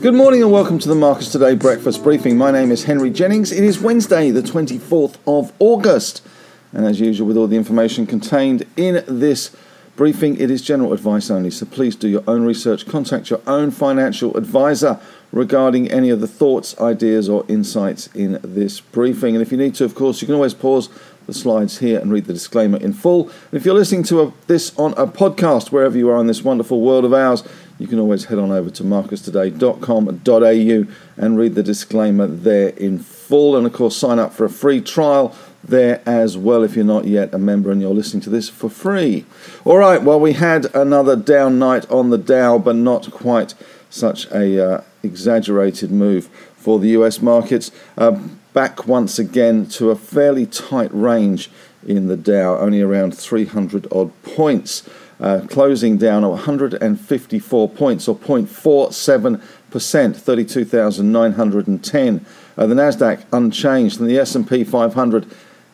Good morning and welcome to the Marcus Today Breakfast Briefing. My name is Henry Jennings. It is Wednesday, the 24th of August. And as usual, with all the information contained in this briefing, it is general advice only. So please do your own research, contact your own financial advisor regarding any of the thoughts, ideas, or insights in this briefing. And if you need to, of course, you can always pause the slides here and read the disclaimer in full. And if you're listening to a, this on a podcast, wherever you are in this wonderful world of ours, you can always head on over to marcustoday.com.au and read the disclaimer there in full. And of course, sign up for a free trial there as well if you're not yet a member and you're listening to this for free. All right, well, we had another down night on the Dow, but not quite such a uh, exaggerated move for the US markets. Uh, back once again to a fairly tight range in the Dow, only around 300 odd points uh, closing down 154 points or 0.47%, 32,910. Uh, the Nasdaq unchanged, and the S&P 500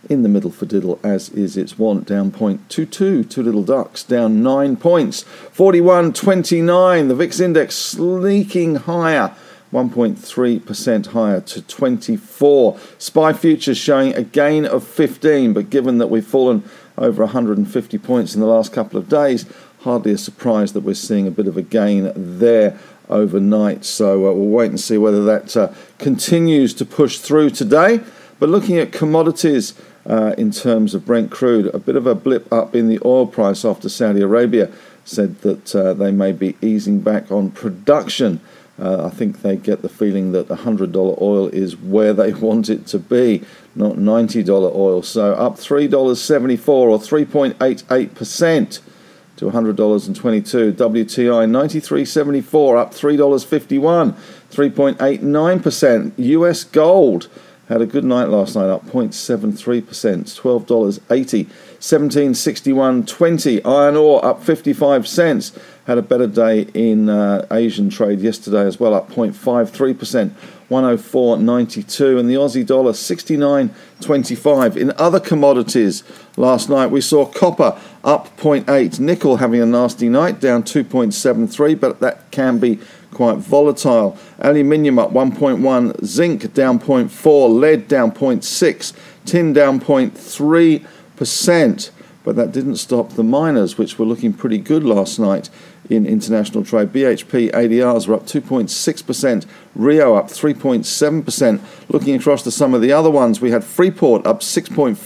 in the middle for diddle, as is its wont, down 0.22. Two little ducks down nine points, 41.29. The VIX index sneaking higher. 1.3% higher to 24. SPI futures showing a gain of 15, but given that we've fallen over 150 points in the last couple of days. Hardly a surprise that we're seeing a bit of a gain there overnight. So uh, we'll wait and see whether that uh, continues to push through today. But looking at commodities uh, in terms of Brent crude, a bit of a blip up in the oil price after Saudi Arabia said that uh, they may be easing back on production. Uh, I think they get the feeling that $100 oil is where they want it to be, not $90 oil. So up $3.74 or 3.88% to $100.22. WTI 93.74 up $3.51, 3.89%. US gold had a good night last night, up 0.73%, $12.80, 1761.20. Iron ore up 55 cents. Had a better day in uh, Asian trade yesterday as well, up 0.53%, 104.92, and the Aussie dollar 69.25. In other commodities, last night we saw copper up 0.8, nickel having a nasty night, down 2.73, but that can be quite volatile. Aluminium up 1.1, zinc down 0.4, lead down 0.6, tin down 0.3%. But that didn't stop the miners, which were looking pretty good last night in international trade. BHP ADRs were up 2.6%, Rio up 3.7%. Looking across to some of the other ones, we had Freeport up 6.5,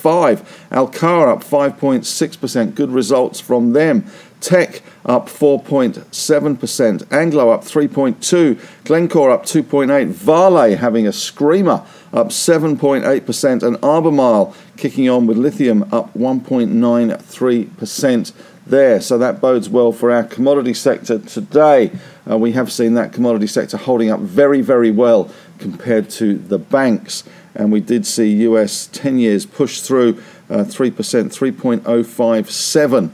Alcoa up 5.6%. Good results from them. Teck up 4.7%, Anglo up 3.2%. Glencore up 2.8%. Vale having a screamer up 7.8%, and Albemarle kicking on with lithium up 1.93% there. So that bodes well for our commodity sector today. Uh, we have seen that commodity sector holding up very, very well compared to the banks. And we did see US 10 years push through uh, 3%, 3.057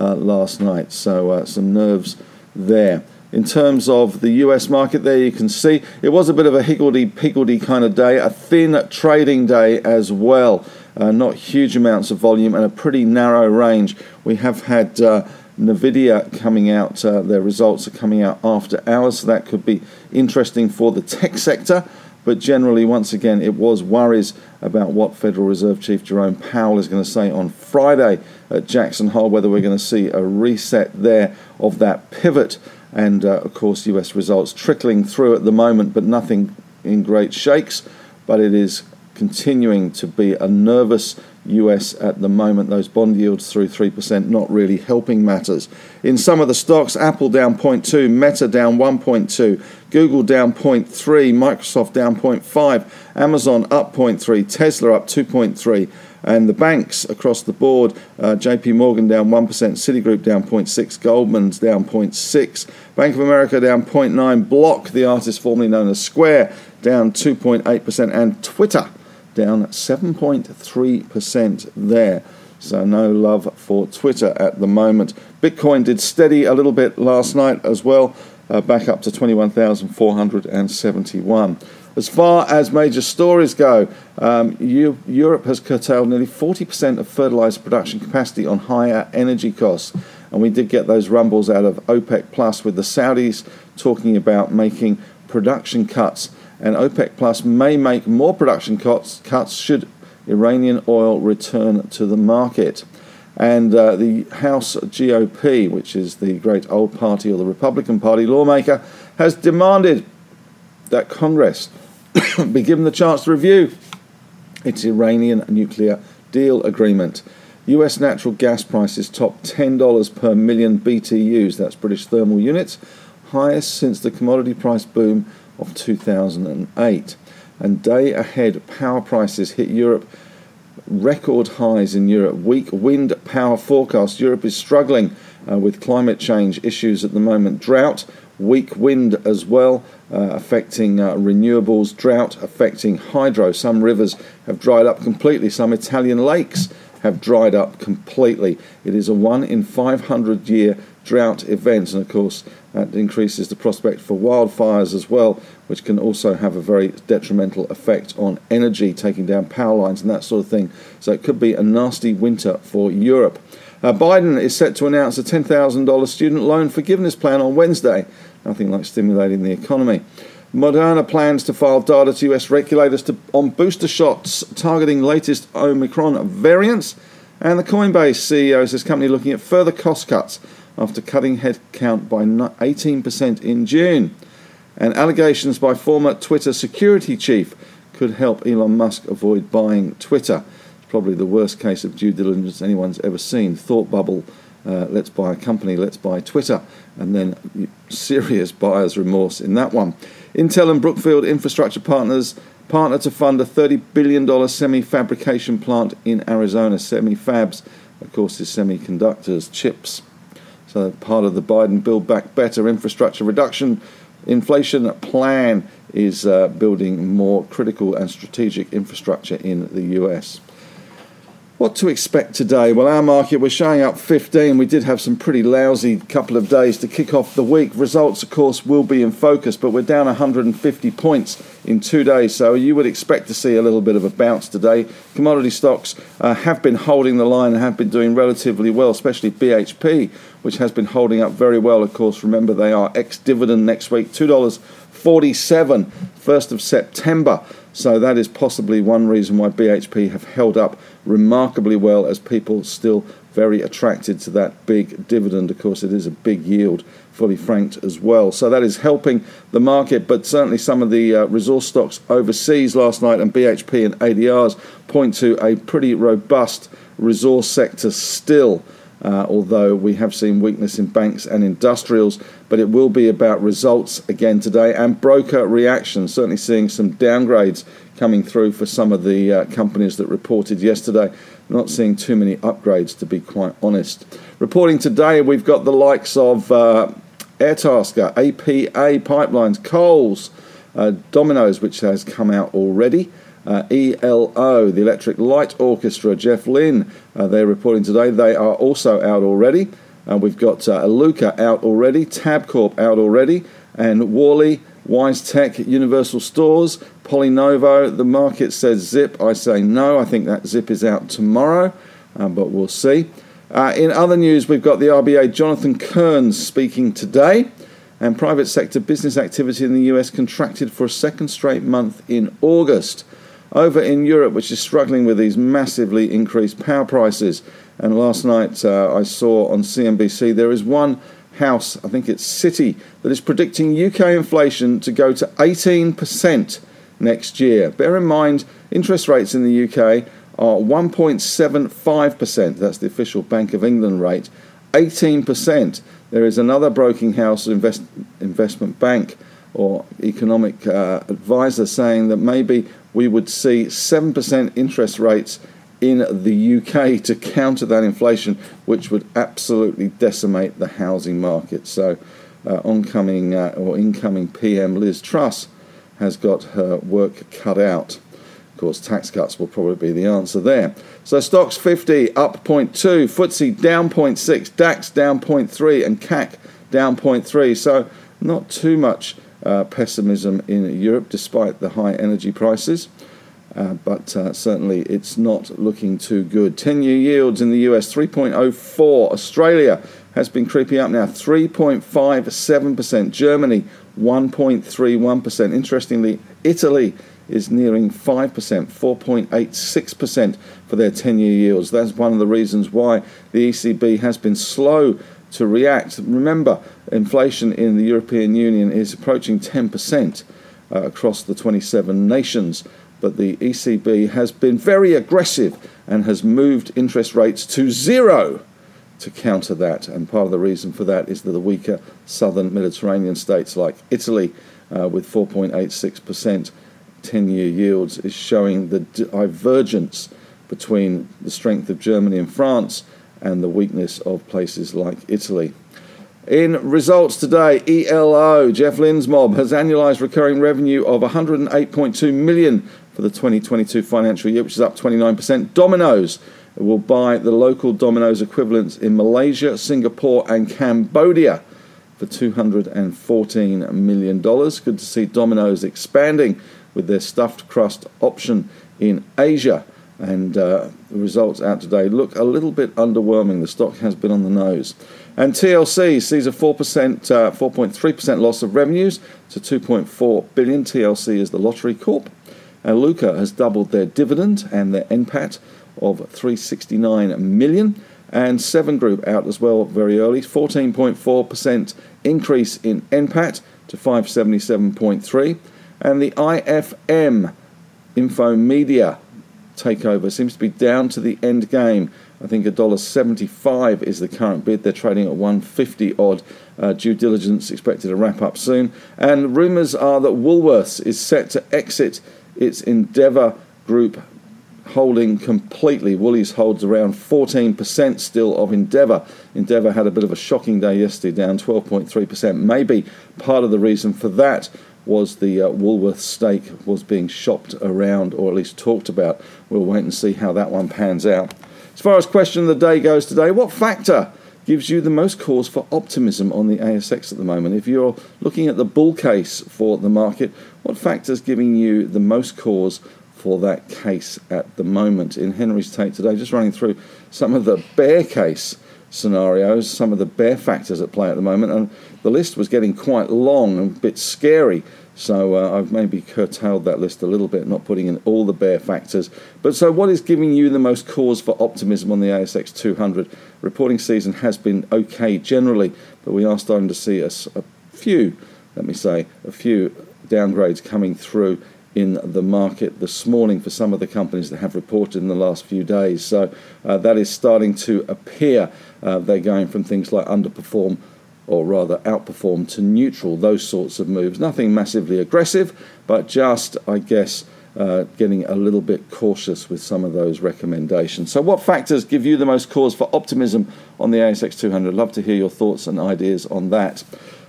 uh, last night. So uh, some nerves there. In terms of the US market, there you can see it was a bit of a higgledy piggledy kind of day, a thin trading day as well uh, not huge amounts of volume, and a pretty narrow range. We have had uh, Nvidia coming out, uh, their results are coming out after hours, so that could be interesting for the tech sector. But generally, once again, it was worries about what Federal Reserve Chief Jerome Powell is going to say on Friday at Jackson Hole, whether we're going to see a reset there of that pivot. And uh, of course, US results trickling through at the moment, but nothing in great shakes. But it is continuing to be a nervous US at the moment. Those bond yields through 3% not really helping matters. In some of the stocks, Apple down 0.2, Meta down 1.2, Google down 0.3, Microsoft down 0.5, Amazon up 0.3, Tesla up 2.3. And the banks across the board, uh, JP Morgan down 1%, Citigroup down 0.6, Goldman's down 0.6, Bank of America down 0.9, Block, the artist formerly known as Square, down 2.8%, and Twitter down 7.3% there. So no love for Twitter at the moment. Bitcoin did steady a little bit last night as well, uh, back up to 21,471. As far as major stories go, um, Europe has curtailed nearly 40% of fertilizer production capacity on higher energy costs. And we did get those rumbles out of OPEC Plus with the Saudis talking about making production cuts. And OPEC Plus may make more production cuts, cuts should Iranian oil return to the market. And uh, the House GOP, which is the great old party or the Republican Party lawmaker, has demanded that Congress be given the chance to review its Iranian nuclear deal agreement. US natural gas prices top $10 per million BTUs, that's British thermal units, highest since the commodity price boom of 2008. And day ahead power prices hit Europe record highs in Europe. Weak wind power forecast. Europe is struggling uh, with climate change issues at the moment. Drought, weak wind as well, uh, affecting uh, renewables. Drought affecting hydro. Some rivers have dried up completely. Some Italian lakes have dried up completely. It is a one in 500 year drought event, and of course, that increases the prospect for wildfires as well, which can also have a very detrimental effect on energy, taking down power lines and that sort of thing. So it could be a nasty winter for Europe. Uh, Biden is set to announce a $10,000 student loan forgiveness plan on Wednesday. Nothing like stimulating the economy. Moderna plans to file data to US regulators to, on booster shots targeting latest Omicron variants. And the Coinbase CEO says company looking at further cost cuts after cutting headcount by 18% in June. And allegations by former Twitter security chief could help Elon Musk avoid buying Twitter. Probably the worst case of due diligence anyone's ever seen. Thought bubble, uh, let's buy a company, let's buy Twitter, and then serious buyer's remorse in that one. Intel and Brookfield Infrastructure Partners partner to fund a $30 billion semi fabrication plant in Arizona. Semi fabs, of course, is semiconductors, chips. So, part of the Biden Build Back Better infrastructure reduction inflation plan is uh, building more critical and strategic infrastructure in the US. What to expect today? Well, our market was showing up 15. We did have some pretty lousy couple of days to kick off the week. Results, of course, will be in focus, but we're down 150 points in two days, so you would expect to see a little bit of a bounce today. Commodity stocks uh, have been holding the line and have been doing relatively well, especially BHP, which has been holding up very well. Of course, remember they are ex dividend next week, $2.47, 1st of September. So that is possibly one reason why BHP have held up remarkably well as people still very attracted to that big dividend. Of course, it is a big yield, fully franked as well. So that is helping the market, but certainly some of the uh, resource stocks overseas last night and BHP and ADRs point to a pretty robust resource sector still. Uh, although we have seen weakness in banks and industrials, but it will be about results again today and broker reactions. Certainly seeing some downgrades coming through for some of the uh, companies that reported yesterday. Not seeing too many upgrades, to be quite honest. Reporting today, we've got the likes of uh, Airtasker, APA Pipelines, Coles, uh, Domino's, which has come out already. Uh, ELO, the Electric Light Orchestra, Jeff Lynne, uh, they're reporting today. They are also out already. Uh, we've got uh, Iluka out already, Tabcorp out already, and Worley, WiseTech, Universal Stores, PolyNovo. The market says Zip. I say no. I think that Zip is out tomorrow, uh, but we'll see. Uh, in other news, we've got the RBA Jonathan Kearns speaking today and private sector business activity in the US contracted for a second straight month in August. Over in Europe, which is struggling with these massively increased power prices, and last night uh, I saw on CNBC there is one house, I think it's Citi, that is predicting UK inflation to go to 18% next year. Bear in mind, interest rates in the UK are 1.75%, that's the official Bank of England rate. 18%. There is another broking house invest, investment bank or economic uh, advisor saying that maybe we would see 7% interest rates in the UK to counter that inflation, which would absolutely decimate the housing market. So, uh, oncoming uh, or incoming PM Liz Truss has got her work cut out. Of course, tax cuts will probably be the answer there. So, Stoxx 50 up 0.2, FTSE down 0.6, DAX down 0.3, and CAC down 0.3. So, not too much uh, pessimism in Europe despite the high energy prices. Uh, but uh, certainly it's not looking too good. 10 year yields in the US 3.04. Australia has been creeping up now 3.57%. Germany 1.31%. Interestingly, Italy is nearing 5%, 4.86% for their 10 year yields. That's one of the reasons why the ECB has been slow to react. Remember, inflation in the European Union is approaching 10% uh, across the 27 nations, but the ECB has been very aggressive and has moved interest rates to zero to counter that. And part of the reason for that is that the weaker southern Mediterranean states like Italy, uh, with 4.86% 10 year yields, is showing the divergence between the strength of Germany and France and the weakness of places like Italy. In results today, ELO, Jeff Lynne's mob, has annualized recurring revenue of 108.2 million for the 2022 financial year, which is up 29%. Domino's will buy the local Domino's equivalents in Malaysia, Singapore, and Cambodia for $214 million. Good to see Domino's expanding with their stuffed crust option in Asia. And uh, the results out today look a little bit underwhelming. The stock has been on the nose. And TLC sees a 4%, uh, 4.3% loss of revenues to 2.4 billion. TLC is the Lottery Corp. And Iluka has doubled their dividend and their NPAT of 369 million. And Seven Group out as well very early, 14.4% increase in NPAT to 577.3. And the IFM Infomedia takeover seems to be down to the end game. I think $1.75 is the current bid. They're trading at 150 odd. Uh, due diligence expected to wrap up soon. And rumours are that Woolworths is set to exit its Endeavour Group holding completely. Woolies holds around 14% still of Endeavour. Endeavour had a bit of a shocking day yesterday, down 12.3%. Maybe part of the reason for that was the uh, Woolworth stake was being shopped around or at least talked about. We'll wait and see how that one pans out. As far as question of the day goes today, what factor gives you the most cause for optimism on the ASX at the moment? If you're looking at the bull case for the market, what factor is giving you the most cause for that case at the moment? In Henry's take today, just running through some of the bear case scenarios, some of the bear factors at play at the moment, and the list was getting quite long and a bit scary. So uh, I've maybe curtailed that list a little bit, not putting in all the bear factors. But so, what is giving you the most cause for optimism on the ASX 200? Reporting season has been okay generally, but we are starting to see a, a few, let me say, a few downgrades coming through in the market this morning for some of the companies that have reported in the last few days. So uh, that is starting to appear. Uh, they're going from things like underperform or rather outperform to neutral, those sorts of moves. Nothing massively aggressive, but just, I guess, uh, getting a little bit cautious with some of those recommendations. So, what factors give you the most cause for optimism on the ASX 200? Love to hear your thoughts and ideas on that.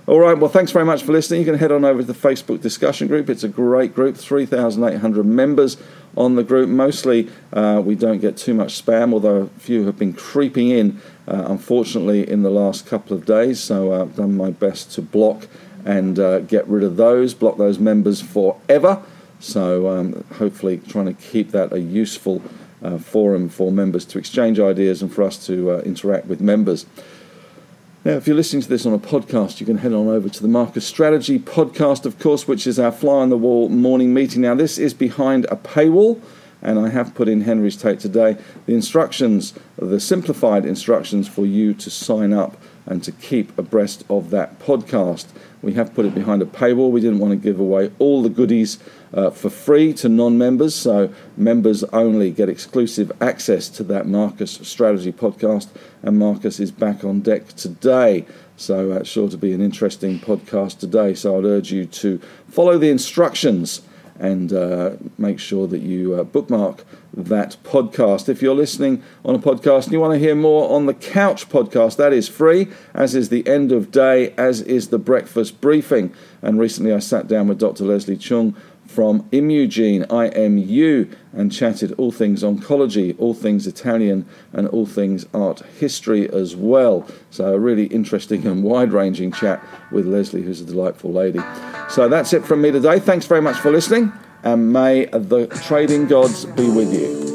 All right, well, thanks very much for listening. You can head on over to the Facebook discussion group. It's a great group, 3,800 members on the group. Mostly, uh, we don't get too much spam, although a few have been creeping in uh, unfortunately, in the last couple of days. So uh, I've done my best to block and uh, get rid of those, block those members forever. So um, hopefully, trying to keep that a useful uh, forum for members to exchange ideas and for us to uh, interact with members. Now, if you're listening to this on a podcast, you can head on over to the Marcus Strategy podcast, of course, which is our fly on the wall morning meeting. Now, this is behind a paywall and I have put in Henry's take today the instructions, the simplified instructions for you to sign up and to keep abreast of that podcast. We have put it behind a paywall. We didn't want to give away all the goodies uh, for free to non members, so members only get exclusive access to that Marcus Strategy podcast. And Marcus is back on deck today. So, uh, sure to be an interesting podcast today. So, I'd urge you to follow the instructions and uh, make sure that you uh, bookmark that podcast. If you're listening on a podcast and you want to hear more on the Couch podcast, that is free, as is the end of day, as is the breakfast briefing. And recently I sat down with Dr. Leslee Chong from Imugene, IMU, and chatted all things oncology, all things Italian, and all things art history as well. So, a really interesting and wide ranging chat with Leslee, who's a delightful lady. So, that's it from me today. Thanks very much for listening, and may the trading gods be with you.